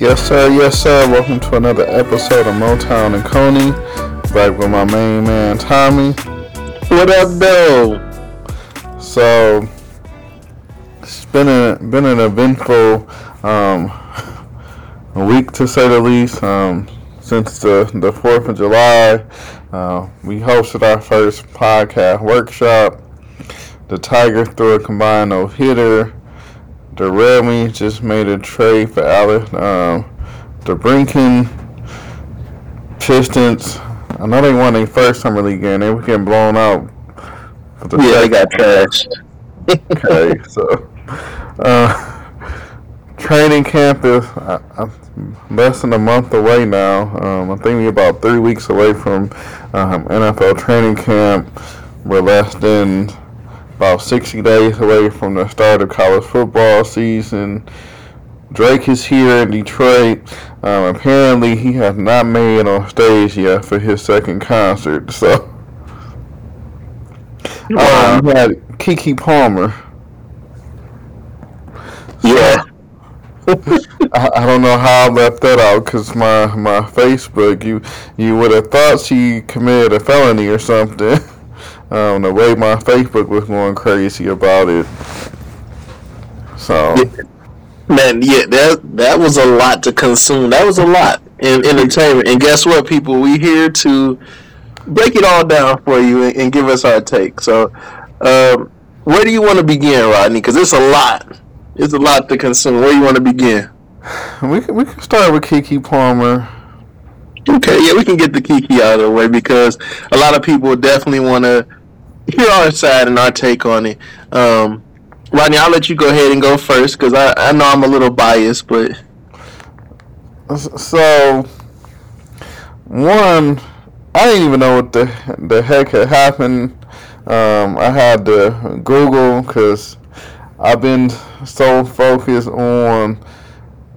Yes, sir. Yes, sir. Welcome to another episode of Motown and Coney. Back with my main man Tommy. What up, though? So it's been a been an eventful um, week to say the least. Um, since the the Fourth of July, uh, we hosted our first podcast workshop. The Tiger threw a combined no hitter. The Wings just made a trade for Alex. Um, DeBrincat Pistons. I know they won their first summer league game. They were getting blown out. For the yeah, they got trashed. okay, so uh, training camp is uh, less than a month away now. Um, I think we're about three weeks away from um, NFL training camp. We're less than about 60 days away from the start of college football season. Drake is here in Detroit. Um, apparently, he has not made it on stage yet for his second concert. So, um, we had Keke Palmer. Yeah. I, I, don't know how I left that out because my my Facebook, you you would have thought she committed a felony or something. Um, the way my Facebook was going crazy about it. So, yeah. man, yeah, that that was a lot to consume. That was a lot in entertainment. And guess what, people? We here to break it all down for you and, and give us our take. So, um, where do you want to begin, Rodney? Because it's a lot. It's a lot to consume. Where do you want to begin? We can, we can start with Keke Palmer. Okay, yeah, we can get the Keke out of the way because a lot of people definitely want to hear our side and our take on it. Um, Rodney, I'll let you go ahead and go first because I, I know I'm a little biased, but so one, I didn't even know what the the heck had happened. Um, I had to Google because I've been so focused on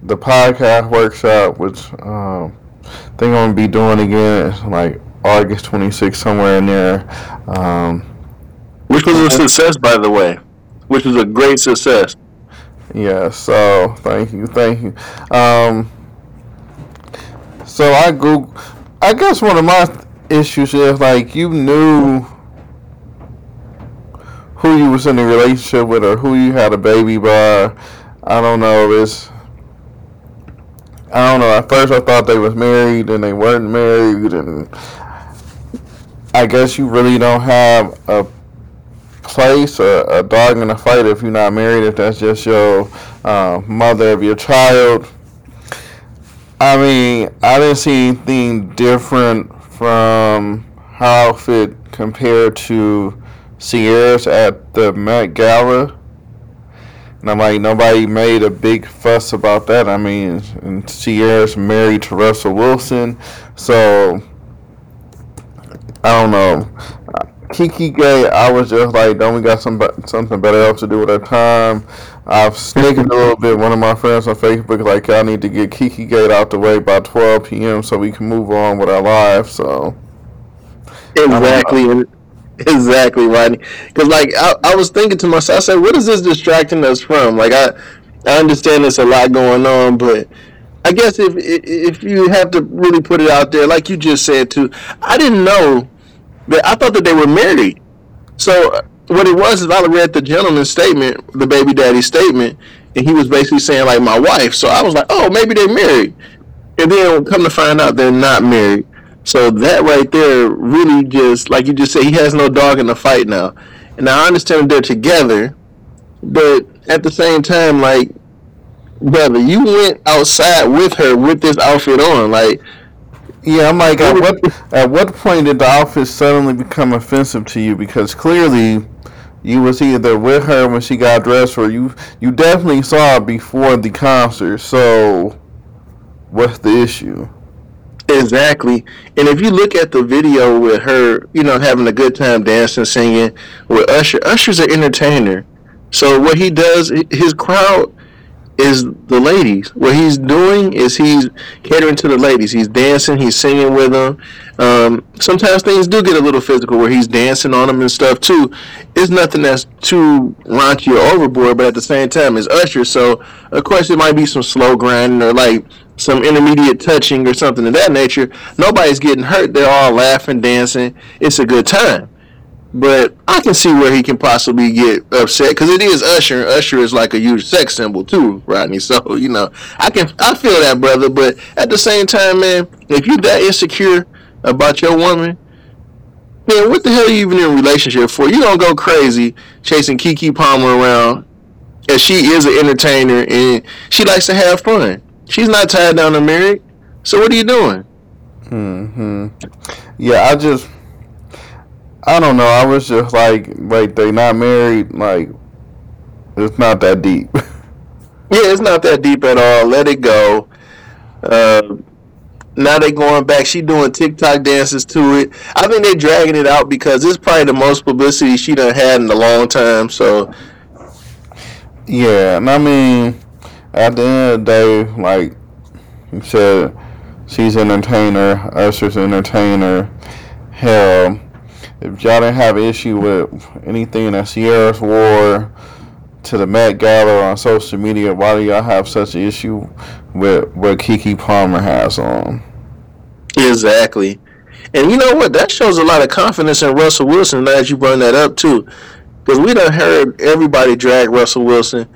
the podcast workshop, which um, I think I'm gonna be doing again like August 26th, somewhere in there. Um, which was a success, by the way. Which was a great success. Yeah. So thank you, thank you. Um, so I Google. I guess one of my issues is like you knew who you was in a relationship with or who you had a baby by. I don't know. It's I don't know. At first, I thought they was married, and they weren't married, and I guess you really don't have a place a, a dog in a fight if you're not married, if that's just your uh, mother of your child. I mean, I didn't see anything different from how outfit compared to Ciara's at the Met Gala. And I'm like, nobody made a big fuss about that. I mean, and Ciara's married to Russell Wilson, so I don't know. Keke Gate, I was just like, don't we got some something better else to do with our time? I've sneaked a little bit. One of my friends on Facebook like, I need to get Keke Gate out the way by 12 p.m. so we can move on with our lives. So exactly, exactly, Rodney. Because like I, I was thinking to myself, I said, what is this distracting us from? Like I, I understand there's a lot going on, but I guess if if you have to really put it out there, like you just said too, I didn't know I thought that they were married. So uh, what it was is I read the gentleman's statement, the baby daddy statement, and he was basically saying like my wife. So I was like, oh, maybe they're married. And then come to find out they're not married. So that right there really just like you just said, he has no dog in the fight now. And I understand they're together, but at the same time, like, brother, you went outside with her with this outfit on, like yeah, I'm like, at what at what point did the outfit suddenly become offensive to you? Because clearly, you was either with her when she got dressed, or you you definitely saw it before the concert. So, what's the issue? Exactly. And if you look at the video with her, you know, having a good time dancing, singing with Usher, Usher's an entertainer. So what he does, his crowd is the ladies. What he's doing is he's catering to the ladies. He's dancing, he's singing with them. Um, sometimes things do get a little physical where he's dancing on them and stuff too. It's nothing that's too raunchy or overboard, but at the same time, it's Usher. So, of course, it might be some slow grinding or like some intermediate touching or something of that nature. Nobody's getting hurt. They're all laughing, dancing. It's a good time. But I can see where he can possibly get upset because it is Usher. And Usher is like a huge sex symbol too, Rodney. So you know, I can I feel that, brother. But at the same time, man, if you're that insecure about your woman, man, what the hell are you even in a relationship for? You don't go crazy chasing Keke Palmer around, and she is an entertainer and she likes to have fun. She's not tied down to married. So what are you doing? Hmm. Yeah, I just I don't know. I was just like, like they not married. Like it's not that deep. yeah, it's not that deep at all. Let it go. Uh, now they going back. She doing TikTok dances to it. I think they dragging it out because it's probably the most publicity she done had in a long time. So yeah, and I mean, at the end of the day, like you said, she's entertainer. Usher's entertainer. Hell if y'all didn't have issue with anything that Ciara's wore to the Met Gala on social media, why do y'all have such an issue with what Keke Palmer has on? Exactly. And you know what? That shows a lot of confidence in Russell Wilson as you bring that up too. Because we done heard everybody drag Russell Wilson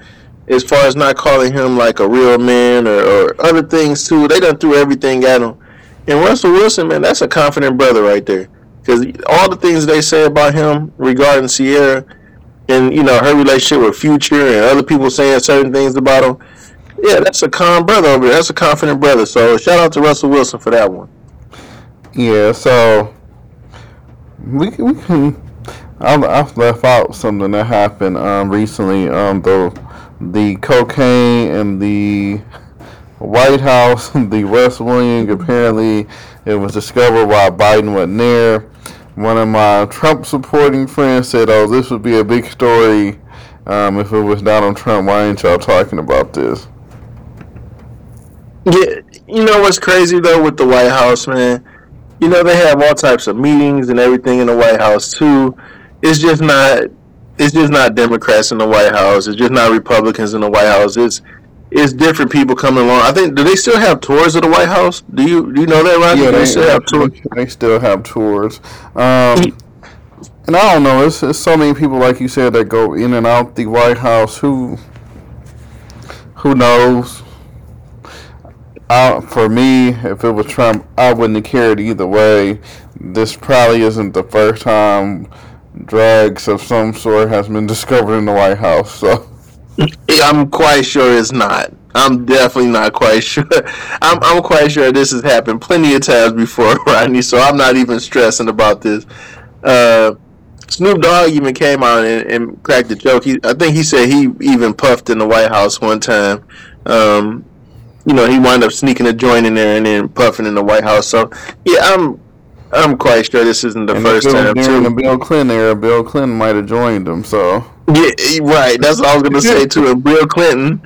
as far as not calling him like a real man or, or other things too. They done threw everything at him. And Russell Wilson, man, that's a confident brother right there because all the things they say about him regarding Ciara and you know her relationship with Future and other people saying certain things about him, yeah, that's a calm brother over there. That's a confident brother. So shout out to Russell Wilson for that one. Yeah, so we we can. I've left out something that happened um, recently. Um, the the cocaine and the White House, the West Wing. Apparently, it was discovered while Biden wasn't there one of my Trump supporting friends said, "Oh, this would be a big story um, if it was Donald Trump. Why ain't y'all talking about this?" Yeah, you know what's crazy though with the White House, man. You know they have all types of meetings and everything in the White House too. It's just not. It's just not Democrats in the White House. It's just not Republicans in the White House. It's it's different people coming along. I think do they still have tours of the White House? Do you do you know that, right? Yeah, they, they, still have tours. They still have tours. Um, and I don't know. It's, it's so many people, like you said, that go in and out the White House. Who who knows? for me, if it was Trump, I wouldn't have cared either way. This probably isn't the first time drugs of some sort has been discovered in the White House. So. I'm quite sure it's not. I'm definitely not quite sure. I'm, I'm quite sure this has happened plenty of times before, Rodney. So I'm not even stressing about this. Uh, Snoop Dogg even came out and, and cracked a joke. He, I think he said he even puffed in the White House one time. Um, you know, he wound up sneaking a joint in there and then puffing in the White House. So yeah, I'm I'm quite sure this isn't the and first time. During too. the Bill Clinton era, Bill Clinton might have joined him. So yeah, right. That's what I was gonna say too. And Bill Clinton,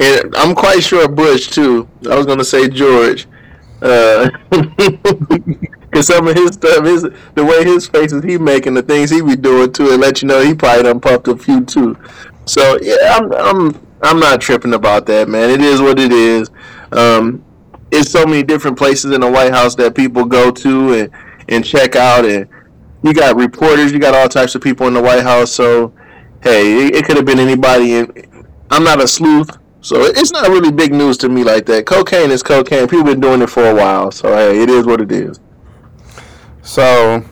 and I'm quite sure Bush too. I was gonna say George, because uh, some of his stuff, his the way his faces he making, the things he be doing to it, let you know he probably done puffed a few too. So yeah, I'm I'm I'm not tripping about that, man. It is what it is. Um, it's so many different places in the White House that people go to and and check out, and you got reporters, you got all types of people in the White House. So hey, it, could have been anybody. And I'm not a sleuth, so it's not really big news to me like that. Cocaine is cocaine. People been doing it for a while, so hey, it is what it is. So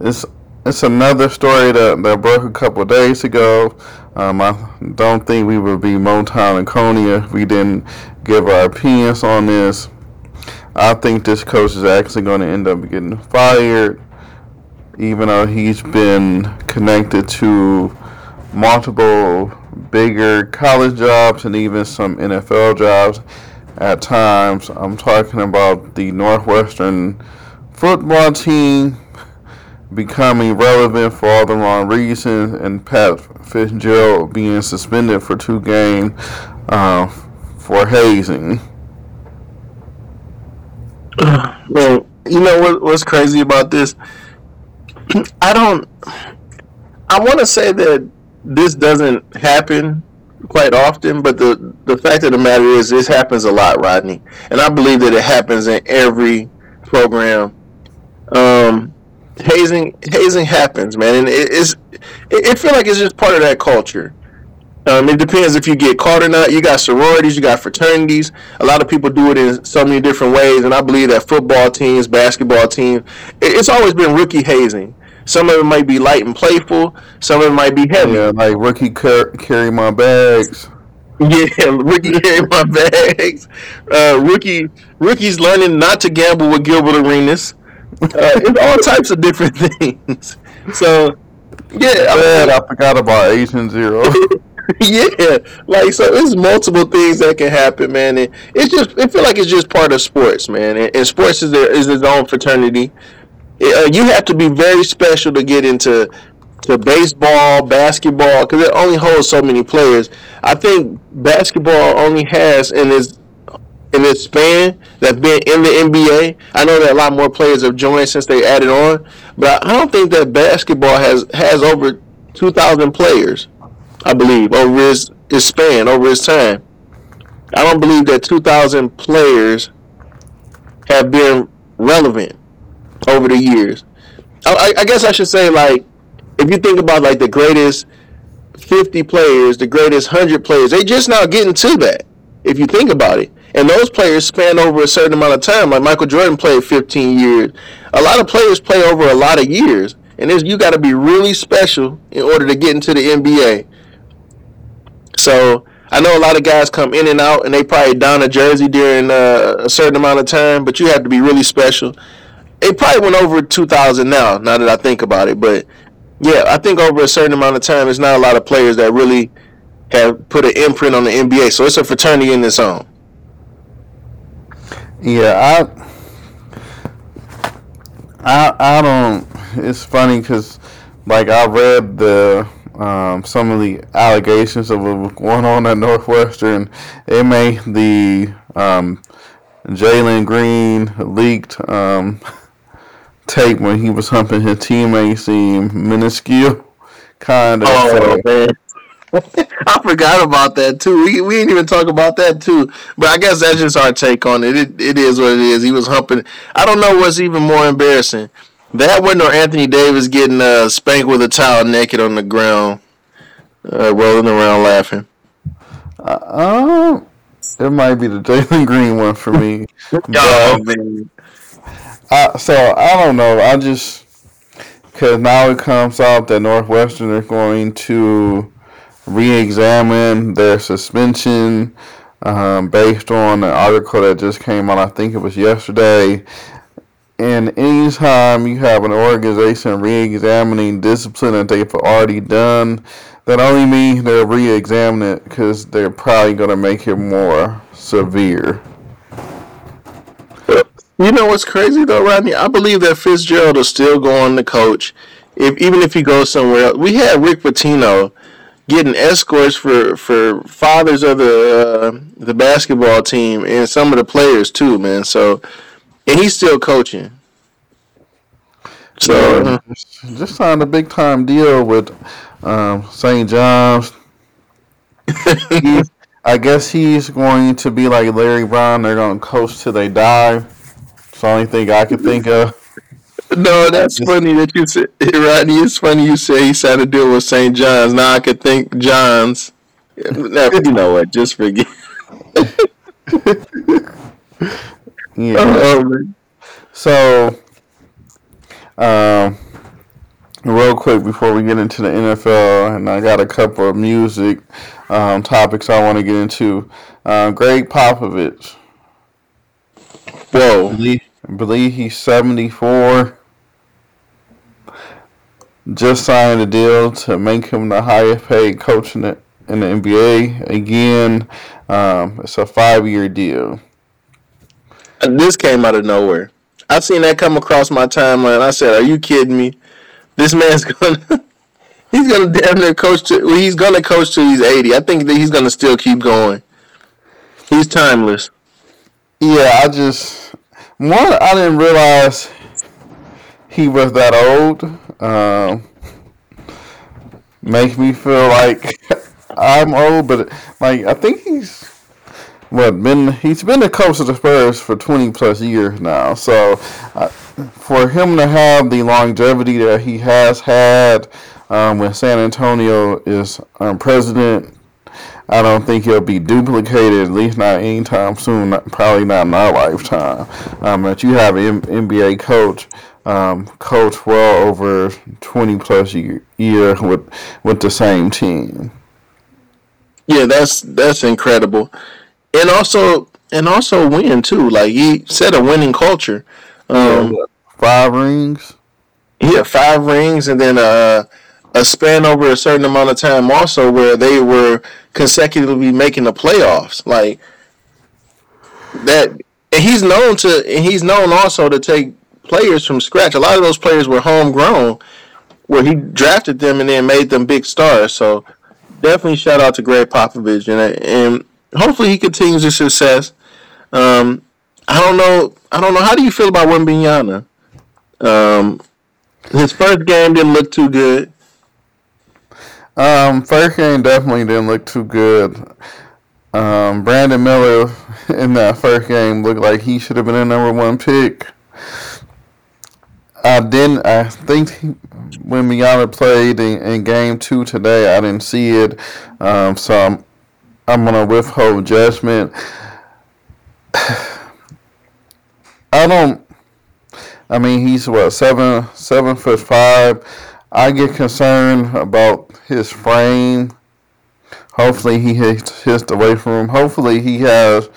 it's it's another story that, that broke a couple days ago. Um, I don't think we would be Motown and Coney if we didn't give our opinions on this. I think this coach is actually going to end up getting fired even though he's been connected to multiple bigger college jobs and even some NFL jobs at times. I'm talking about the Northwestern football team becoming relevant for all the wrong reasons, and Pat Fitzgerald being suspended for two games uh, for hazing. Well, you know what, what's crazy about this? I don't. I want to say that this doesn't happen quite often, but the the fact of the matter is, this happens a lot, Rodney, and I believe that it happens in every program. Um, hazing hazing happens, man, and it is it, it feel like it's just part of that culture. Um, it depends if you get caught or not. You got sororities, you got fraternities. A lot of people do it in so many different ways, and I believe that football teams, basketball teams, it's always been rookie hazing. Some of it might be light and playful. Some of it might be heavy. Yeah, like rookie car- carry my bags. Yeah, rookie carry my bags. Uh, rookie rookies learning not to gamble with Gilbert Arenas. Uh, it's all types of different things. So yeah, I, Man, I forgot about Agent Zero. yeah, like so, it's multiple things that can happen, man. And it's just, it feel like it's just part of sports, man. And, and sports is there is its own fraternity. It, uh, you have to be very special to get into to baseball, basketball, because it only holds so many players. I think basketball only has in its in its span that's been in the NBA. I know that a lot more players have joined since they added on, but I don't think that basketball has has over two thousand players. I believe, over his, his span, over his time. I don't believe that 2,000 players have been relevant over the years. I, I, guess I should say, like, if you think about, like, the greatest 50 players, the greatest 100 players, they just now getting to that, if you think about it. And those players span over a certain amount of time. Like Michael Jordan played 15 years. A lot of players play over a lot of years. And you got to be really special in order to get into the NBA. So I know a lot of guys come in and out, and they probably don a jersey during uh, a certain amount of time, but you have to be really special. It probably went over 2,000 now, now that I think about it. But yeah, I think over a certain amount of time, there's not a lot of players that really have put an imprint on the NBA. So it's a fraternity in its own. Yeah, I, I, I don't. It's funny because, like, I read the um, some of the allegations of what was going on at Northwestern. It made the um, Jalen Green leaked um, tape when he was humping his teammates seem minuscule, kind of. Oh, man. I forgot about that too. We, we didn't even talk about that too. But I guess that's just our take on it. It it is what it is. He was humping. I don't know what's even more embarrassing. That one or Anthony Davis getting uh, spanked with a towel naked on the ground, uh, rolling around laughing. Uh, it might be the Jalen Green one for me. oh, man. I, so I don't know. I just because now it comes out that Northwestern are going to re-examine their suspension um, based on an article that just came out. I think it was yesterday, and anytime you have an organization re-examining discipline that they've already done, that only means they're re-examining it because they're probably going to make it more severe. You know what's crazy though, Rodney? I believe that Fitzgerald will still go on the coach, if even if he goes somewhere else. We had Rick Pitino getting escorts for for fathers of the uh, the basketball team and some of the players too, man. So and he's still coaching. So yeah, just signed a big time deal with um, St. John's. I guess he's going to be like Larry Brown. They're going to coach till they die. It's the only thing I can think of. No, that's funny that you said, Rodney. It's funny you say he signed a deal with St. John's. Now I could think John's. you know what? Just forget. Yeah. Oh, so, um, real quick before we get into the NFL, and I got a couple of music um, topics I want to get into. Uh, Gregg Popovich. Whoa. I believe, I believe he's 74. Just signed a deal to make him the highest paid coach in the, in the NBA. Again, um, it's a five year deal this came out of nowhere. I've seen that come across my timeline. I said, "Are you kidding me?" this man's gonna he's gonna damn near coach to well, he's gonna coach till he's eighty. I think that he's gonna still keep going. He's timeless. Yeah, I just one I didn't realize he was that old. Um, makes me feel like I'm old, but like I think he's what been he's been the coach of the Spurs for 20 plus years now. So uh, for him to have the longevity that he has had um, when San Antonio is um, president, I don't think he'll be duplicated, at least not anytime soon, probably not in our lifetime. Um, that you have an M- NBA coach um, coach well over 20 plus year with with the same team. Yeah, that's that's incredible, and also and also win too. Like he set a winning culture. Um, yeah, five rings. He had five rings, and then uh, a span over a certain amount of time also where they were consecutively making the playoffs. Like that, and he's known to, and he's known also to take players from scratch. A lot of those players were homegrown, where he drafted them and then made them big stars. So definitely shout out to Gregg Popovich, and and hopefully he continues his success. Um, I don't know. I don't know. How do you feel about Wembanyama? Um, his first game didn't look too good. Um, first game definitely didn't look too good. Um, Brandon Miller in that first game looked like he should have been a number one pick. I didn't. I think when Miata played in, in, game two today, I didn't see it, um, so I'm I'm gonna withhold judgment. I don't. I mean, he's what seven seven foot five. I get concerned about his frame. Hopefully, he hits, hits away from. Hopefully, he has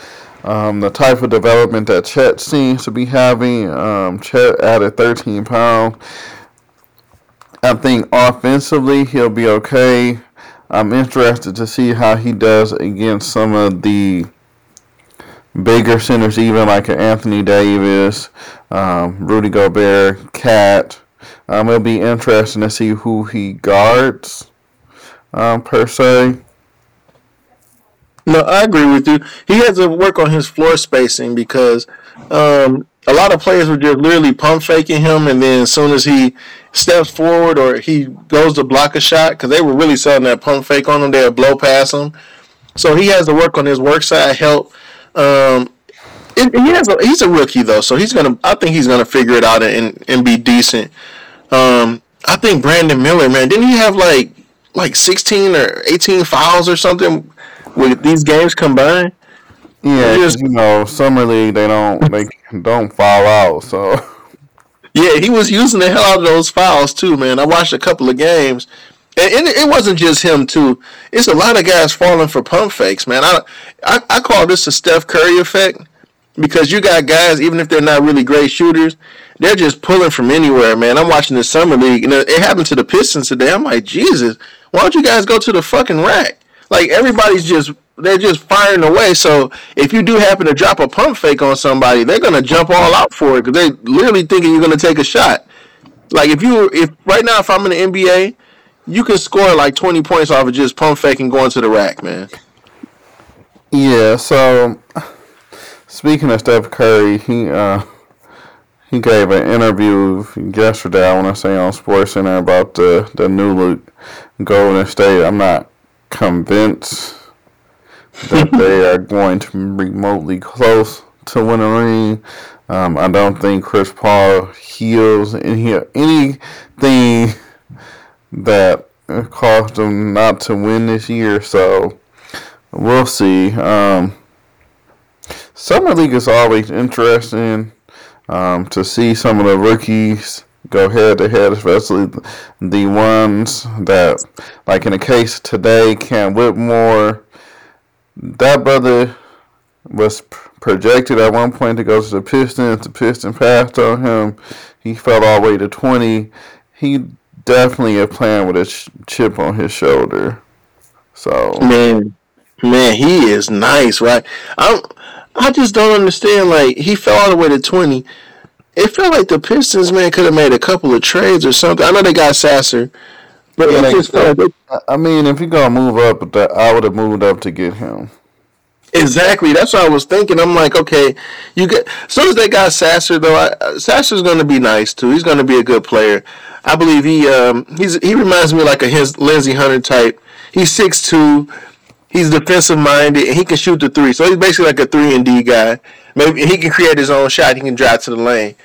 um, the type of development that Chet seems to be having. Um, Chet added 13 pounds. I think offensively he'll be okay. I'm interested to see how he does against some of the bigger centers, even like Anthony Davis, um, Rudy Gobert, Cat. Um, it'll be interesting to see who he guards um, per se. No, I agree with you. He has to work on his floor spacing because um, a lot of players were just literally pump faking him, and then as soon as he steps forward or he goes to block a shot, because they were really selling that pump fake on him, they'll blow past him. So he has to work on his work side, help. Um, and he has a, he's a rookie though, so he's gonna. I think he's gonna figure it out and and be decent. Um, I think Brandon Miller, man, didn't he have like like sixteen or eighteen fouls or something? with these games combined. Yeah, just, you know, summer league they don't they don't foul out. So yeah, he was using the hell out of those fouls too, man. I watched a couple of games, and, and it wasn't just him too. It's a lot of guys falling for pump fakes, man. I I, I call this the Steph Curry effect because you got guys, even if they're not really great shooters, they're just pulling from anywhere, man. I'm watching the summer league, and it happened to the Pistons today. I'm like, Jesus, why don't you guys go to the fucking rack? Like everybody's just they're just firing away. So if you do happen to drop a pump fake on somebody, they're gonna jump all out for it because they're literally thinking you're gonna take a shot. Like if you if right now if I'm in the NBA, you can score like 20 points off of just pump faking going to the rack, man. Yeah. So speaking of Steph Curry, he uh he gave an interview yesterday. I want to say on SportsCenter about the the new look Golden State. I'm not convinced that they are going to be remotely close to win a ring. Um, I don't think Chris Paul heals any anything that caused them not to win this year. So we'll see. Um, Summer League is always interesting um, to see some of the rookies go head to head, especially the ones that, like in the case today, Cam Whitmore, that brother was projected at one point to go to the Pistons. The Pistons passed on him. He fell all the way to 20. He definitely a plan with a chip on his shoulder. So man, man, he is nice, right? I I just don't understand. Like he fell all the way to 20 it felt like the Pistons man could have made a couple of trades or something. I know they got Sasser, but Yeah, it they- just I- mean, if you're gonna move up, I would have moved up to get him. Exactly. That's what I was thinking. I'm like, okay, you get. As soon as they got Sasser, though, I, Sasser's going to be nice too. He's going to be a good player. I believe he um he's he reminds me like a his Lindsey Hunter type. He's six two. He's defensive minded and he can shoot the three. So he's basically like a three and D guy. Maybe he can create his own shot. He can drive to the lane.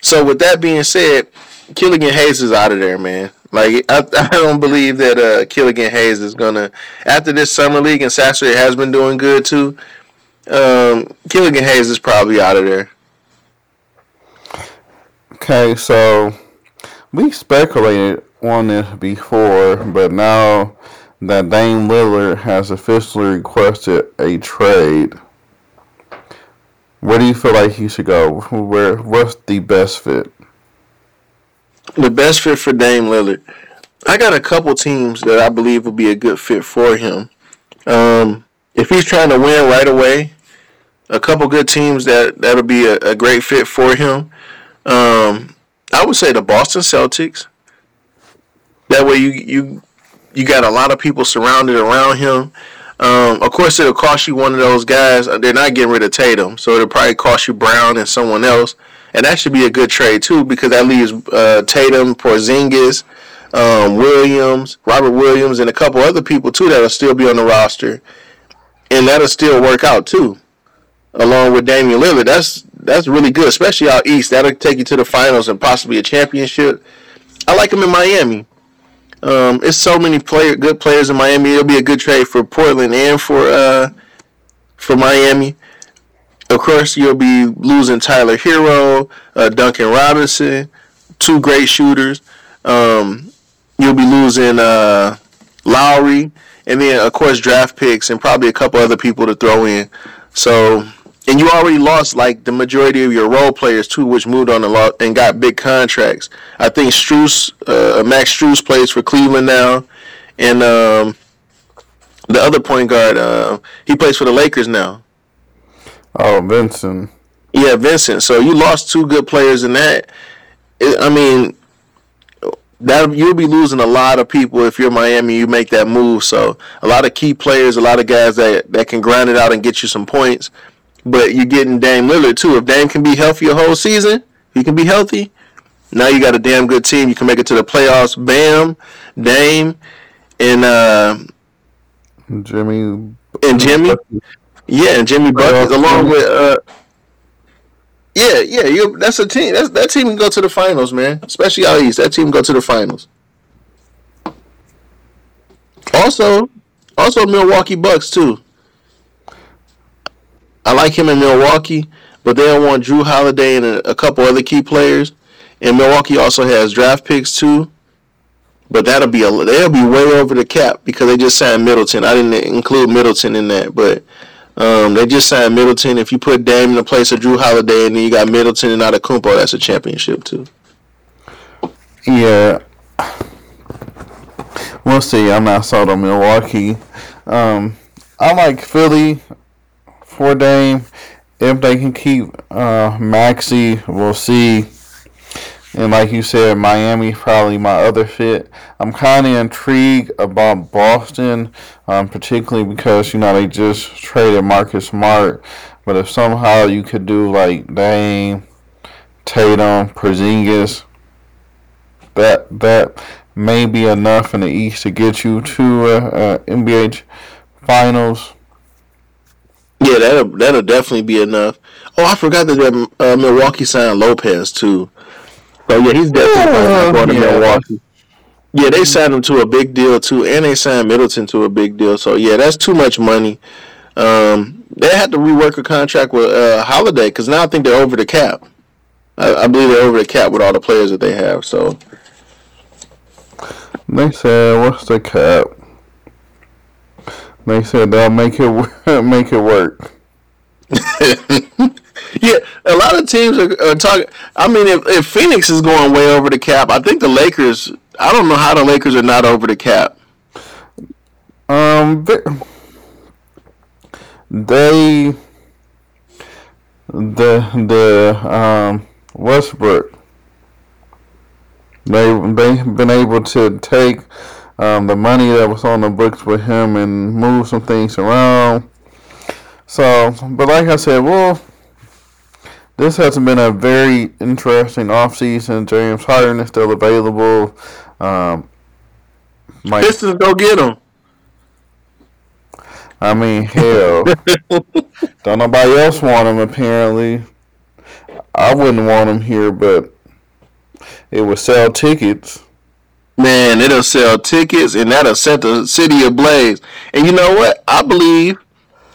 So with that being said, Killian Hayes is out of there, man. Like I, I don't believe that uh, Killian Hayes is gonna after this summer league and Sasser has been doing good too. Um, Killian Hayes is probably out of there. Okay, so we speculated on this before, but now that Dame Lillard has officially requested a trade, where do you feel like he should go? Where what's the best fit? The best fit for Dame Lillard. I got a couple teams that I believe will be a good fit for him. Um, if he's trying to win right away, a couple good teams that that'll be a, a great fit for him. Um, I would say the Boston Celtics. That way you you you got a lot of people surrounded around him. Um, of course, it'll cost you one of those guys. They're not getting rid of Tatum, so it'll probably cost you Brown and someone else, and that should be a good trade too because that leaves uh, Tatum, Porzingis, um, Williams, Robert Williams, and a couple other people too that'll still be on the roster, and that'll still work out too, along with Damian Lillard. That's that's really good, especially out east. That'll take you to the finals and possibly a championship. I like him in Miami. Um, it's so many player, good players in Miami. It'll be a good trade for Portland and for uh, for Miami. Of course, you'll be losing Tyler Herro, uh, Duncan Robinson, two great shooters. Um, you'll be losing uh, Lowry, and then of course draft picks and probably a couple other people to throw in. So, and you already lost like the majority of your role players too, which moved on a lot and got big contracts. I think Strus, uh, Max Strus plays for Cleveland now, and um, the other point guard, uh, he plays for the Lakers now. Oh, Vincent. Yeah, Vincent. So you lost two good players in that. I mean, that you'll be losing a lot of people if you're Miami. You make that move. So a lot of key players, a lot of guys that that can grind it out and get you some points. But you're getting Dame Lillard too. If Dame can be healthy a whole season, he can be healthy. Now you got a damn good team. You can make it to the playoffs. Bam, Dame, and uh, Jimmy. and Jimmy. Yeah, and Jimmy Buckets along with uh Yeah, yeah, you that's a team. That's that team can go to the finals, man. Especially out east. That team can go to the finals. Also, also Milwaukee Bucks too. I like him in Milwaukee, but they don't want Jrue Holiday and a, a couple other key players. And Milwaukee also has draft picks too. But that'll be a they'll be way over the cap because they just signed Middleton. I didn't include Middleton in that, but um, they just signed Middleton. If you put Dame in the place of Jrue Holiday and then you got Middleton and Antetokounmpo, that's a championship too. Yeah. We'll see. I'm not sold on Milwaukee. Um, I like Philly for Dame. If they can keep uh, Maxey, we'll see. And like you said, Miami probably my other fit. I'm kind of intrigued about Boston, um, particularly because you know they just traded Marcus Smart. But if somehow you could do like Dame, Tatum, Porzingis, that that may be enough in the East to get you to uh, uh, NBA finals. Yeah, that'll that'll definitely be enough. Oh, I forgot that uh, Milwaukee signed Lopez too. So yeah, he's definitely going to Yeah. Milwaukee. Yeah, they signed him to a big deal too, and they signed Middleton to a big deal. So yeah, that's too much money. Um, they had to rework a contract with uh, Holiday because now I think they're over the cap. I, I believe they're over the cap with all the players that they have. So They said, "What's the cap?" They said they'll make it make it work. yeah, a lot of teams are, are talking. I mean, if, if Phoenix is going way over the cap, I think the Lakers. I don't know how the Lakers are not over the cap. Um, they the the um Westbrook. They they've been able to take um, the money that was on the books with him and move some things around. So, but like I said, well, this has been a very interesting offseason. James Harden is still available. Um, Mike, Pistons go get him. I mean, hell, don't nobody else want him. Apparently, I wouldn't want him here, but it would sell tickets. Man, it'll sell tickets, and that'll set the city ablaze. And you know what? I believe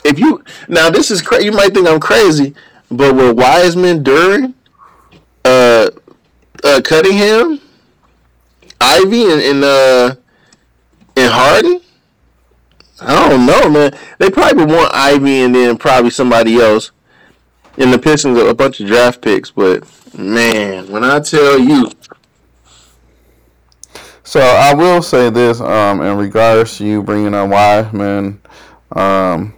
if you now this is crazy. You might think I'm crazy, but with Wiseman, Duren, uh, uh, Cunningham, Ivey, and, and uh, and Harden. I don't know, man. They probably want Ivey and then probably somebody else. And the Pistons a bunch of draft picks, but man, when I tell you. So I will say this um, in regards to you bringing up Wiseman. Um,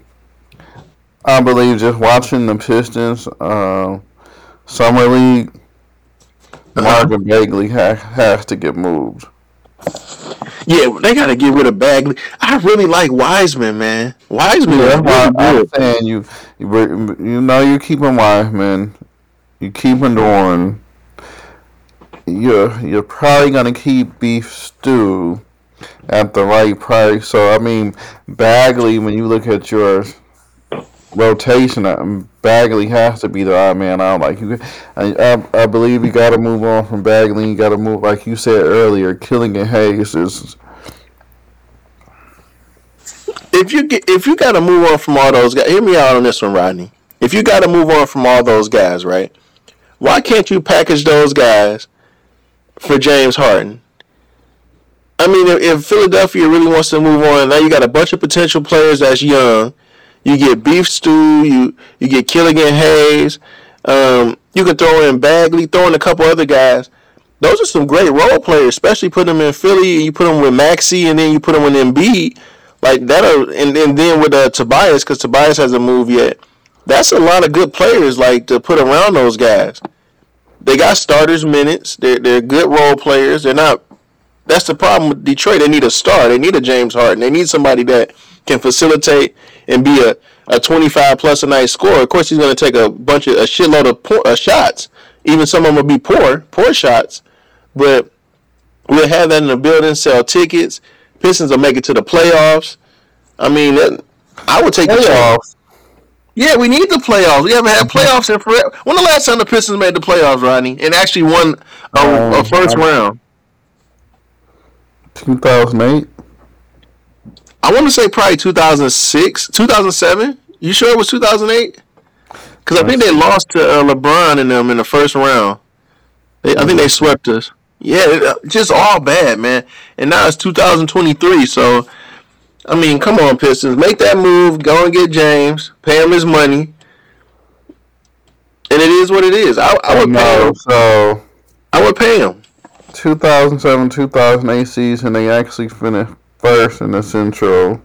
I believe just watching the Pistons uh, summer league. Uh-huh. Marvin Bagley ha- has to get moved. Yeah, they got to get rid of Bagley. I really like Wiseman, man. Wiseman yeah, really I'm saying you, you, you know, you keeping Wiseman, you keeping Duren. You're you're probably gonna keep Beef Stew at the right price. So I mean, Bagley, when you look at your rotation, uh, Bagley has to be the odd man out. Like you, I, I, I believe you got to move on from Bagley. You got to move, like you said earlier, Killian Hayes is. If you get, if you got to move on from all those guys, hear me out on this one, Rodney. If you got to move on from all those guys, right? Why can't you package those guys for James Harden? I mean, if, if Philadelphia really wants to move on, now you got a bunch of potential players that's young you get beef stew. You you get Killian Hayes. Um, you can throw in Bagley, throw in a couple other guys. Those are some great role players, especially put them in Philly. You put them with Maxey, and then you put them with Embiid. Like that, and, and then with uh, Tobias, because Tobias hasn't moved yet. That's a lot of good players, like to put around those guys. They got starters minutes. They're they're good role players. They're not. That's the problem with Detroit. They need a star. They need a James Harden. They need somebody that can facilitate and be a, a 25 plus a night scorer, of course he's going to take a bunch of a shitload of poor, uh, shots. Even some of them will be poor, poor shots. But we'll have that in the building, sell tickets. Pistons will make it to the playoffs. I mean, I would take playoffs. the chance. Yeah, we need the playoffs. We haven't had playoffs in forever. When the last time the Pistons made the playoffs, Rodney, and actually won a, um, a first round? 2008. I want to say probably 2006, 2007. You sure it was 2008? Because I think they lost to uh, LeBron and them in the first round. They, I think they swept us. Yeah, uh, just all bad, man. And now it's 2023, so I mean, come on, Pistons, make that move. Go and get James, pay him his money, and it is what it is. I, I would pay him. So I would pay him. 2007, 2008 season, they actually finished first in the intro.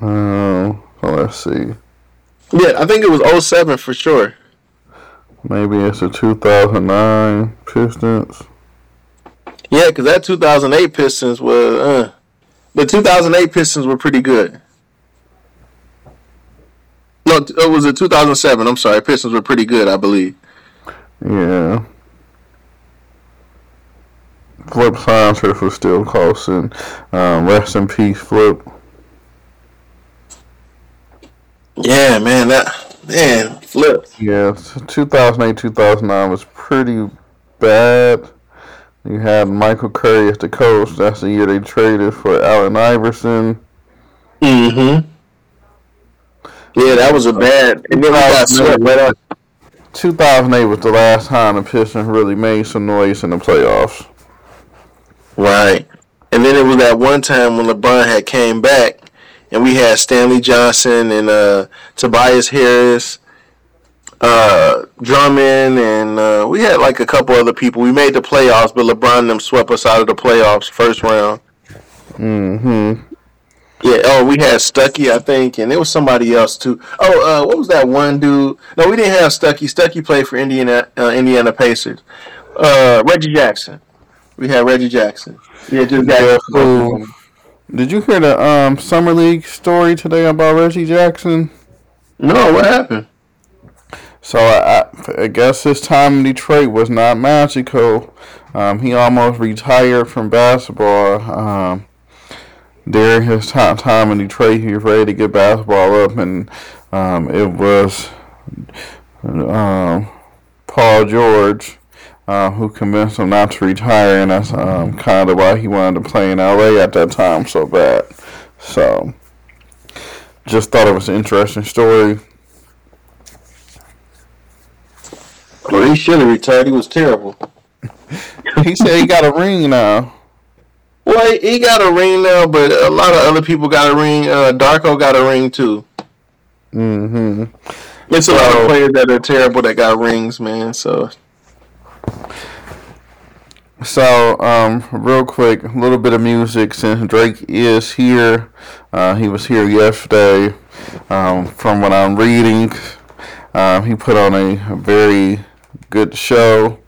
Uh, so let's see. Yeah, I think it was 07 for sure. Maybe it's the 2009 Pistons. Yeah, because that 2008 Pistons was. Uh, the 2008 Pistons were pretty good. No, it was a 2007. I'm sorry. Pistons were pretty good, I believe. Yeah. Flip Saunders was still costing. Um, rest in peace, Flip. Yeah, man, that man, Flip. Yeah, 2008, 2009 was pretty bad. You had Michael Curry as the coach. That's the year they traded for Allen Iverson. Mm-hmm. Yeah, that was a bad. And then we got swept right up. 2008 was the last time the Pistons really made some noise in the playoffs. Right. And then it was that one time when LeBron had came back and we had Stanley Johnson and uh, Tobias Harris, uh, Drummond, and uh, we had like a couple other people. We made the playoffs, but LeBron them swept us out of the playoffs first round. Mm-hmm. Yeah. Oh, we had Stuckey, I think, and it was somebody else too. Oh, uh, what was that one dude? No, we didn't have Stuckey. Stuckey played for Indiana uh, Indiana Pacers. Uh, Reggie Jackson. We had Reggie Jackson. Yeah, just Jackson. cool. Did you hear the um summer league story today about Reggie Jackson? No, what happened? So I, I, I guess his time in Detroit was not magical. Um, he almost retired from basketball. Um, during his time, time in Detroit, he was ready to get basketball up, and um, it was um, Paul George uh, who convinced him not to retire, and that's um, kind of why he wanted to play in LA at that time so bad. So, just thought it was an interesting story. Well, he should have retired. He was terrible. He said he got a ring now. Well, he- got a ring now, but a lot of other people got a ring. Uh, Darko got a ring too. Mm hmm It's a lot of players that are terrible that got rings, man. So So, um, real quick, a little bit of music since Drake is here. Uh, he was here yesterday. Um, from what I'm reading, um, he put on a very good show.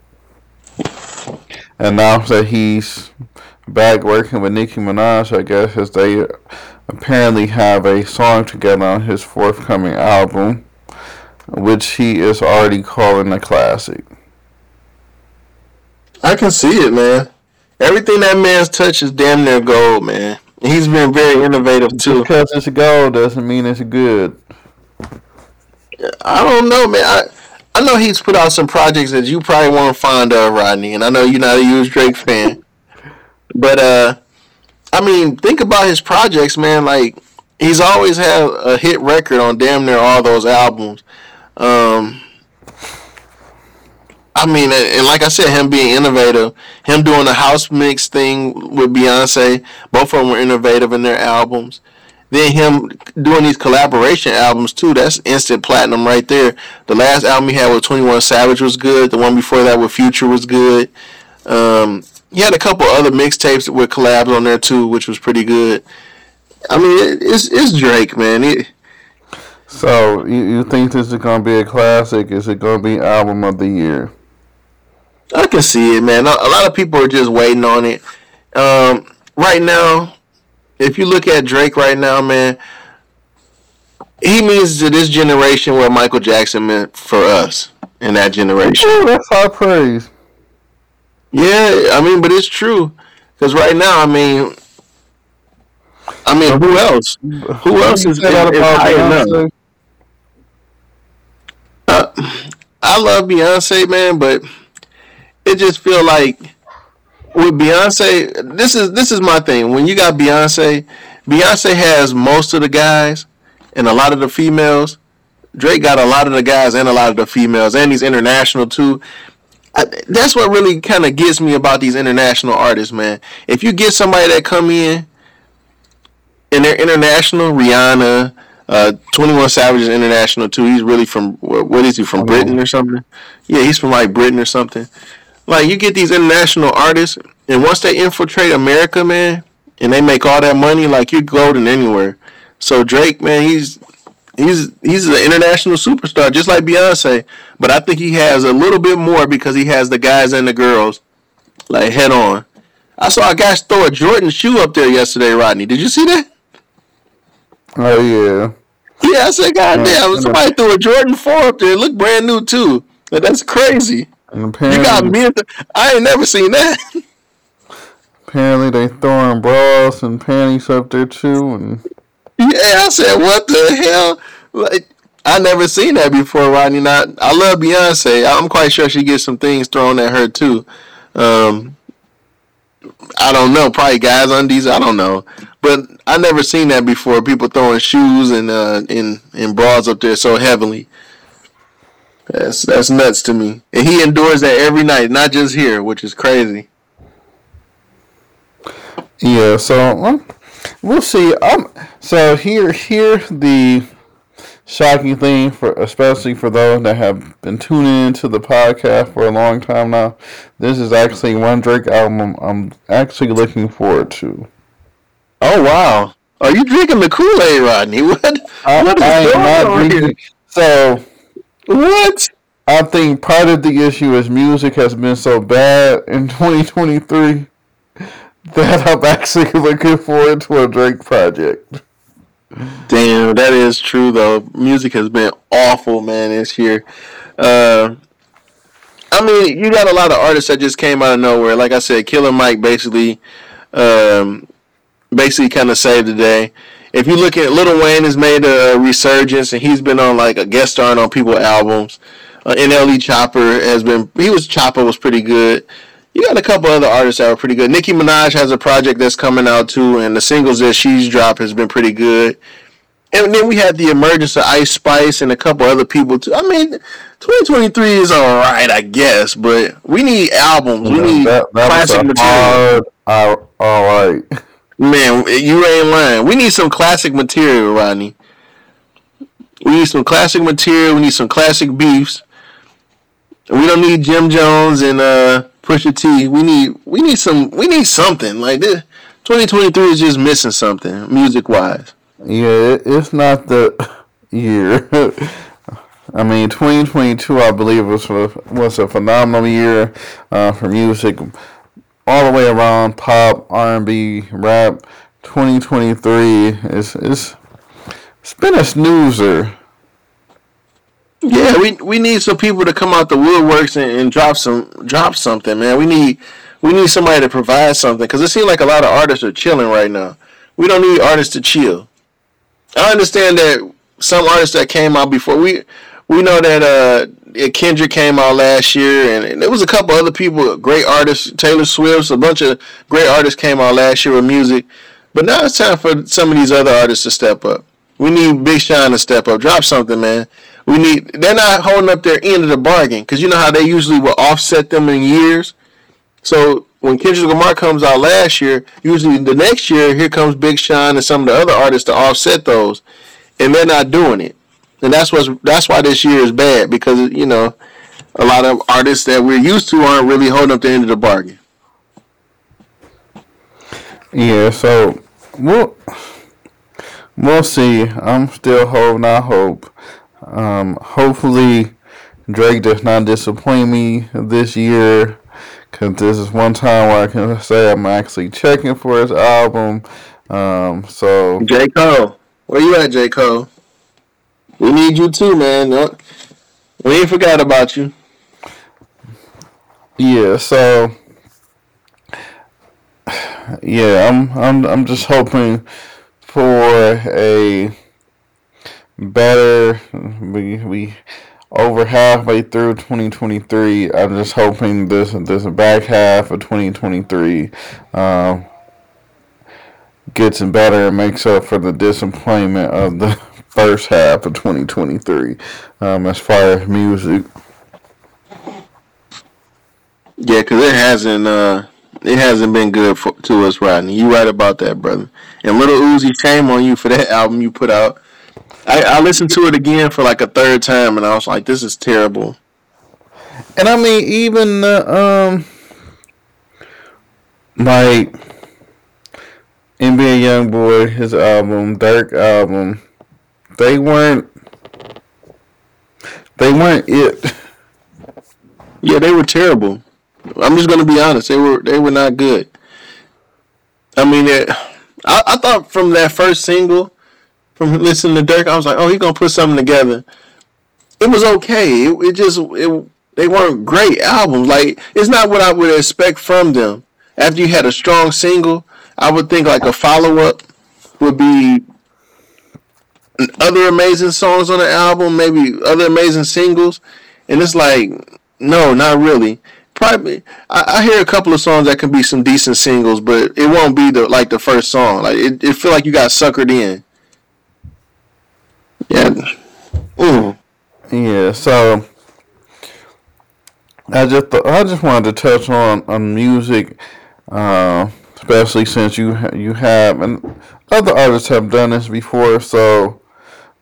Announced that he's back working with Nicki Minaj, I guess, as they apparently have a song together on his forthcoming album, which he is already calling a classic. I can see it, man. Everything that man's touch is damn near gold, man. He's been very innovative too. Because it's gold doesn't mean it's good. I don't know, man. I I know he's put out some projects that you probably won't find of, Rodney, and I know you're not a huge Drake fan. But uh I mean, think about his projects, man. Like he's always had a hit record on damn near all those albums. Um I mean, and like I said, him being innovative, him doing the house mix thing with Beyonce, both of them were innovative in their albums. Then him doing these collaboration albums too. That's instant platinum right there. The last album he had with Twenty One Savage was good. The one before that with Future was good. Um, he had a couple other mixtapes with collabs on there too, which was pretty good. I mean, it, it's it's Drake, man. It, So you, you think this is gonna be a classic? Is it gonna be album of the year? I can see it, man. A lot of people are just waiting on it. Um, right now, if you look at Drake right now, man, he means to this generation what Michael Jackson meant for us in that generation. That's high praise. Yeah, I mean, but it's true because right now, I mean, I mean, who else? Who else is, is, Say that is about high enough? Uh, I love Beyonce, man, but it just feel like with Beyonce, this is this is my thing. When you got Beyonce, Beyonce has most of the guys and a lot of the females. Drake got a lot of the guys and a lot of the females, and he's international too. I, that's what really kind of gets me about these international artists, man. If you get somebody that come in and they're international, Rihanna, uh, Twenty One Savage is international too. He's really from what what is he from Britain or something? Yeah, he's from like Britain or something. Like you get these international artists, and once they infiltrate America, man, and they make all that money, like you're golden anywhere. So Drake, man, he's he's he's an international superstar, just like Beyonce. But I think he has a little bit more because he has the guys and the girls like head on. I saw a guy throw a Jordan shoe up there yesterday, Rodney. Did you see that? Oh yeah. Yeah, I said, God Yeah, damn, somebody threw a Jordan 4 up there. It looked brand new, too. Like, that's crazy. And You got me. I ain't never seen that. apparently they throwing bras and panties up there too, and yeah, I said, what the hell? Like, I never seen that before, Rodney. Not, I love Beyonce. I'm quite sure she gets some things thrown at her, too. Um, I don't know. Probably guys undies. I don't know. But I never seen that before. People throwing shoes and uh and, and bras up there so heavily. That's that's nuts to me. And he endures that every night, not just here, which is crazy. yeah. So um, we'll see. Um, so here, here the shocking thing for, especially for those that have been tuning into the podcast for a long time now. This is actually one Drake album I'm actually looking forward to. Oh wow. Are you drinking the Kool Aid, Rodney? What? I, what is I am going on drinking. here? So What? I think part of the issue is music has been so bad in 2023 that I'm actually looking forward to a Drake project. Damn, that is true though. Music has been awful, man, this year. Uh, I mean, you got a lot of artists that just came out of nowhere. Like I said, Killer Mike basically, um, basically kind of saved the day. If you look at Lil Wayne has made a resurgence and he's been on like a guest starring on people's albums. Uh, NLE Choppa has been he was Chopper was pretty good. You got a couple other artists that are pretty good. Nicki Minaj has a project that's coming out too, and the singles that she's dropped has been pretty good. And then we had the emergence of Ice Spice and a couple other people too. I mean, 2023 is all right, I guess, but we need albums. We need that, that classic material. hard, all, all right. Man, you ain't lying. We need some classic material, Rodney. We need some classic material. We need some classic beefs. We don't need Jim Jones and uh, Pusha T. We need we need some we need something like this. 2023 is just missing something music wise. Yeah, it's not the year. I mean, 2022, I believe, was a, was a phenomenal year uh, for music, all the way around pop, R&B, rap. 2023 is is it's been a snoozer. Yeah, we we need some people to come out the woodworks and, and drop some drop something, man. We need we need somebody to provide something because it seems like a lot of artists are chilling right now. We don't need artists to chill. I understand that some artists that came out before we we know that uh Kendrick came out last year and, and there was a couple other people, great artists, Taylor Swift, a bunch of great artists came out last year with music. But now it's time for some of these other artists to step up. We need Big Sean to step up, drop something, man. We need. They're not holding up their end of the bargain because you know how they usually will offset them in years. So when Kendrick Lamar comes out last year, usually the next year here comes Big Sean and some of the other artists to offset those, and they're not doing it. And that's what's that's why this year is bad because you know a lot of artists that we're used to aren't really holding up the end of the bargain. Yeah, so we'll we'll see. I'm still holding out hope. Um, hopefully, Drake does not disappoint me this year. Cause this is one time where I can say I'm actually checking for his album. Um, so J Cole, where you at, J Cole? We need you too, man. We ain't forgot about you. yeah, so yeah, I'm I'm I'm just hoping for a better. We we over halfway through 2023. I'm just hoping this this back half of 2023 um, gets better and makes up for the disappointment of the first half of 2023 um, as far as music. Yeah, because it hasn't uh it hasn't been good for, to us, Rodney. You right about that, brother. And Little Uzi, shame on you for that album you put out. I, I listened to it again for like a third time, and I was like, "This is terrible." And I mean, even uh, um, like NBA YoungBoy, his album, Durk album, they weren't, they weren't it. Yeah, they were terrible. I'm just gonna be honest. They were they were not good. I mean, it, I I thought from that first single, from listening to Durk, I was like, "Oh, he's gonna put something together." It was okay. It, it just it they weren't great albums. Like it's not what I would expect from them. After you had a strong single, I would think like a follow up would be other amazing songs on the album, maybe other amazing singles, and it's like no, not really. Probably, I, I hear a couple of songs that can be some decent singles, but it won't be the like the first song. Like it, it feel like you got suckered in. Yeah. Mm. Yeah, so I just th- I just wanted to touch on on music, uh, especially since you you have and other artists have done this before. So,